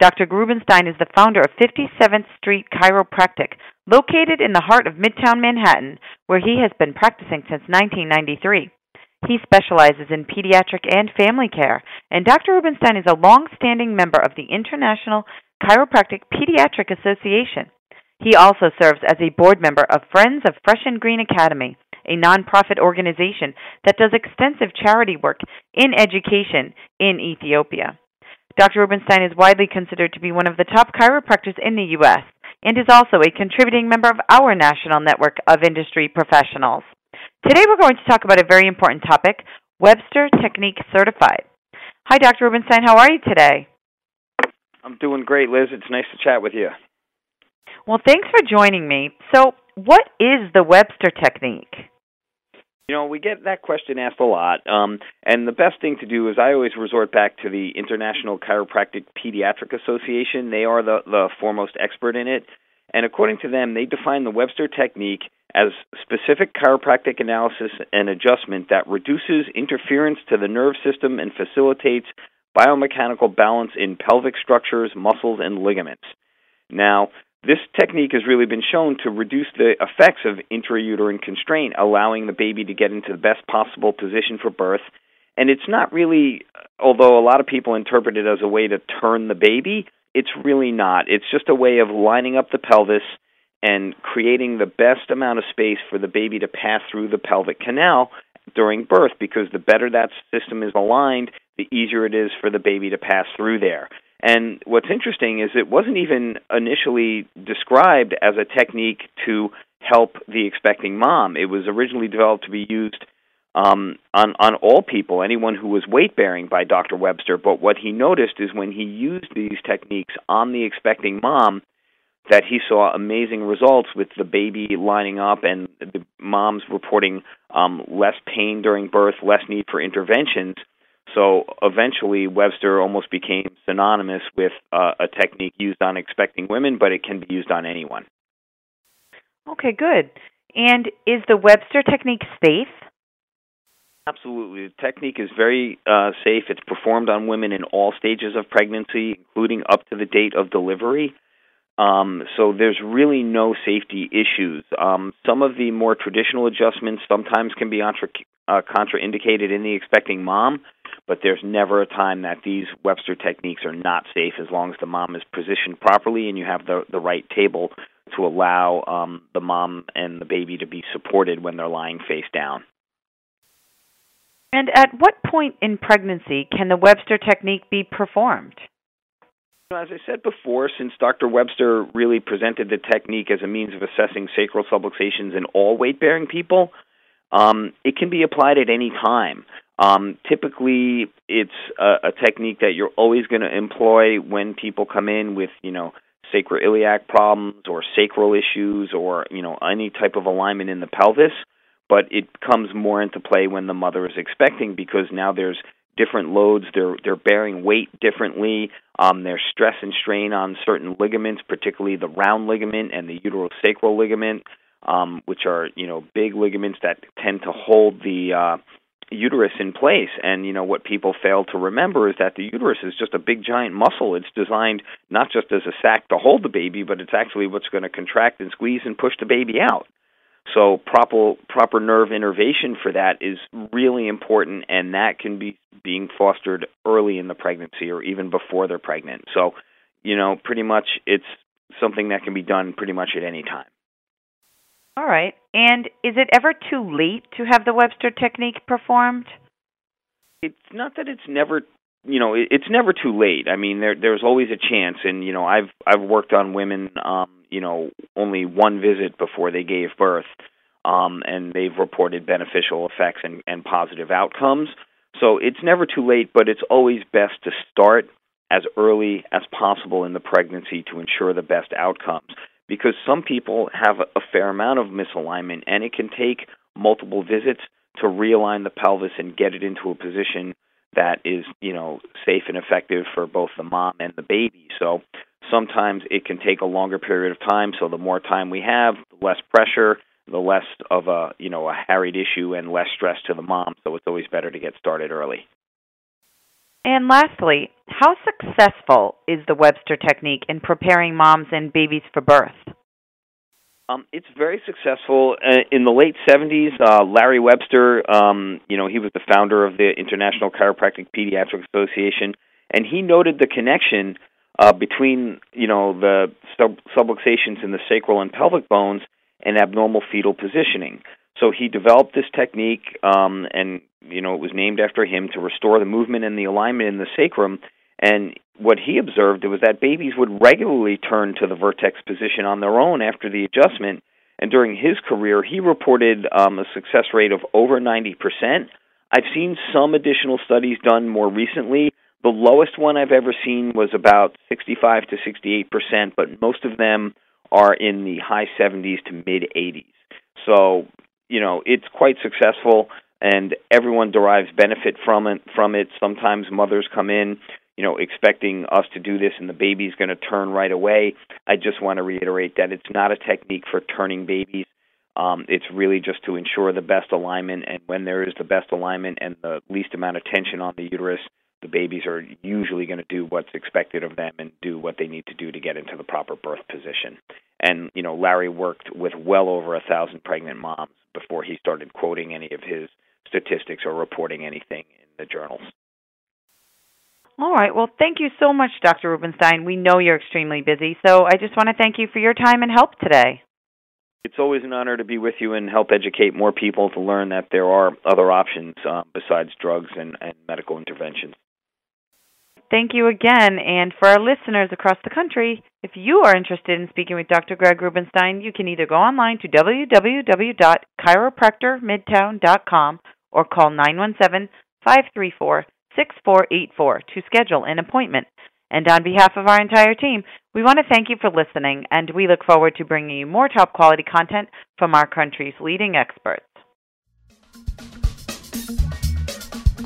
Dr. Rubenstein is the founder of 57th Street Chiropractic, located in the heart of Midtown Manhattan, where he has been practicing since 1993. He specializes in pediatric and family care, and Dr. Rubenstein is a long-standing member of the International Chiropractic Pediatric Association. He also serves as a board member of Friends of Fresh and Green Academy, a nonprofit organization that does extensive charity work in education in Ethiopia. Dr. Rubenstein is widely considered to be one of the top chiropractors in the U.S. and is also a contributing member of our national network of industry professionals. Today we're going to talk about a very important topic Webster Technique Certified. Hi, Dr. Rubenstein. How are you today? I'm doing great, Liz. It's nice to chat with you. Well, thanks for joining me. So, what is the Webster Technique? You know, we get that question asked a lot, um, and the best thing to do is I always resort back to the International Chiropractic Pediatric Association. They are the, the foremost expert in it, and according to them, they define the Webster technique as specific chiropractic analysis and adjustment that reduces interference to the nerve system and facilitates biomechanical balance in pelvic structures, muscles, and ligaments. Now, this technique has really been shown to reduce the effects of intrauterine constraint, allowing the baby to get into the best possible position for birth. And it's not really, although a lot of people interpret it as a way to turn the baby, it's really not. It's just a way of lining up the pelvis and creating the best amount of space for the baby to pass through the pelvic canal during birth because the better that system is aligned, the easier it is for the baby to pass through there. And what's interesting is it wasn't even initially described as a technique to help the expecting mom. It was originally developed to be used um, on on all people, anyone who was weight bearing by Dr. Webster. But what he noticed is when he used these techniques on the expecting mom, that he saw amazing results with the baby lining up and the moms reporting um, less pain during birth, less need for interventions. So eventually, Webster almost became synonymous with uh, a technique used on expecting women, but it can be used on anyone. Okay, good. And is the Webster technique safe? Absolutely. The technique is very uh, safe. It's performed on women in all stages of pregnancy, including up to the date of delivery. Um, so there's really no safety issues. Um, some of the more traditional adjustments sometimes can be contra- uh, contraindicated in the expecting mom, but there's never a time that these Webster techniques are not safe as long as the mom is positioned properly and you have the the right table to allow um, the mom and the baby to be supported when they're lying face down. And at what point in pregnancy can the Webster technique be performed? As I said before, since Dr. Webster really presented the technique as a means of assessing sacral subluxations in all weight bearing people, um, it can be applied at any time. Um, typically, it's a, a technique that you're always going to employ when people come in with, you know, sacroiliac problems or sacral issues or, you know, any type of alignment in the pelvis. But it comes more into play when the mother is expecting because now there's different loads. They're they're bearing weight differently. Um, there's stress and strain on certain ligaments, particularly the round ligament and the uterosacral ligament, um, which are you know big ligaments that tend to hold the uh, uterus in place. And you know what people fail to remember is that the uterus is just a big giant muscle. It's designed not just as a sac to hold the baby, but it's actually what's going to contract and squeeze and push the baby out. So proper proper nerve innervation for that is really important, and that can be being fostered early in the pregnancy or even before they're pregnant. So, you know, pretty much it's something that can be done pretty much at any time. All right. And is it ever too late to have the Webster technique performed? It's not that it's never you know it's never too late i mean there there's always a chance and you know i've i've worked on women um you know only one visit before they gave birth um, and they've reported beneficial effects and, and positive outcomes. So it's never too late, but it's always best to start as early as possible in the pregnancy to ensure the best outcomes. Because some people have a fair amount of misalignment, and it can take multiple visits to realign the pelvis and get it into a position that is, you know, safe and effective for both the mom and the baby. So sometimes it can take a longer period of time. So the more time we have, the less pressure, the less of a, you know, a harried issue and less stress to the mom. So it's always better to get started early. And lastly, how successful is the Webster technique in preparing moms and babies for birth? Um, it's very successful. Uh, in the late 70s, uh, Larry Webster, um, you know, he was the founder of the International Chiropractic Pediatric Association, and he noted the connection uh, between, you know, the sub- subluxations in the sacral and pelvic bones and abnormal fetal positioning. So he developed this technique, um, and you know, it was named after him to restore the movement and the alignment in the sacrum and what he observed was that babies would regularly turn to the vertex position on their own after the adjustment. And during his career, he reported um, a success rate of over 90%. I've seen some additional studies done more recently. The lowest one I've ever seen was about 65 to 68%, but most of them are in the high 70s to mid 80s. So, you know, it's quite successful and everyone derives benefit from it from it. Sometimes mothers come in you know, expecting us to do this and the baby's going to turn right away. I just want to reiterate that it's not a technique for turning babies. Um, it's really just to ensure the best alignment, and when there is the best alignment and the least amount of tension on the uterus, the babies are usually going to do what's expected of them and do what they need to do to get into the proper birth position. And you know, Larry worked with well over a thousand pregnant moms before he started quoting any of his statistics or reporting anything in the journals. All right. Well, thank you so much, Dr. Rubenstein. We know you're extremely busy, so I just want to thank you for your time and help today. It's always an honor to be with you and help educate more people to learn that there are other options uh, besides drugs and, and medical interventions. Thank you again. And for our listeners across the country, if you are interested in speaking with Dr. Greg Rubenstein, you can either go online to www.chiropractormidtown.com or call 917 534 6484 to schedule an appointment. And on behalf of our entire team, we want to thank you for listening, and we look forward to bringing you more top quality content from our country's leading experts.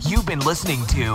You've been listening to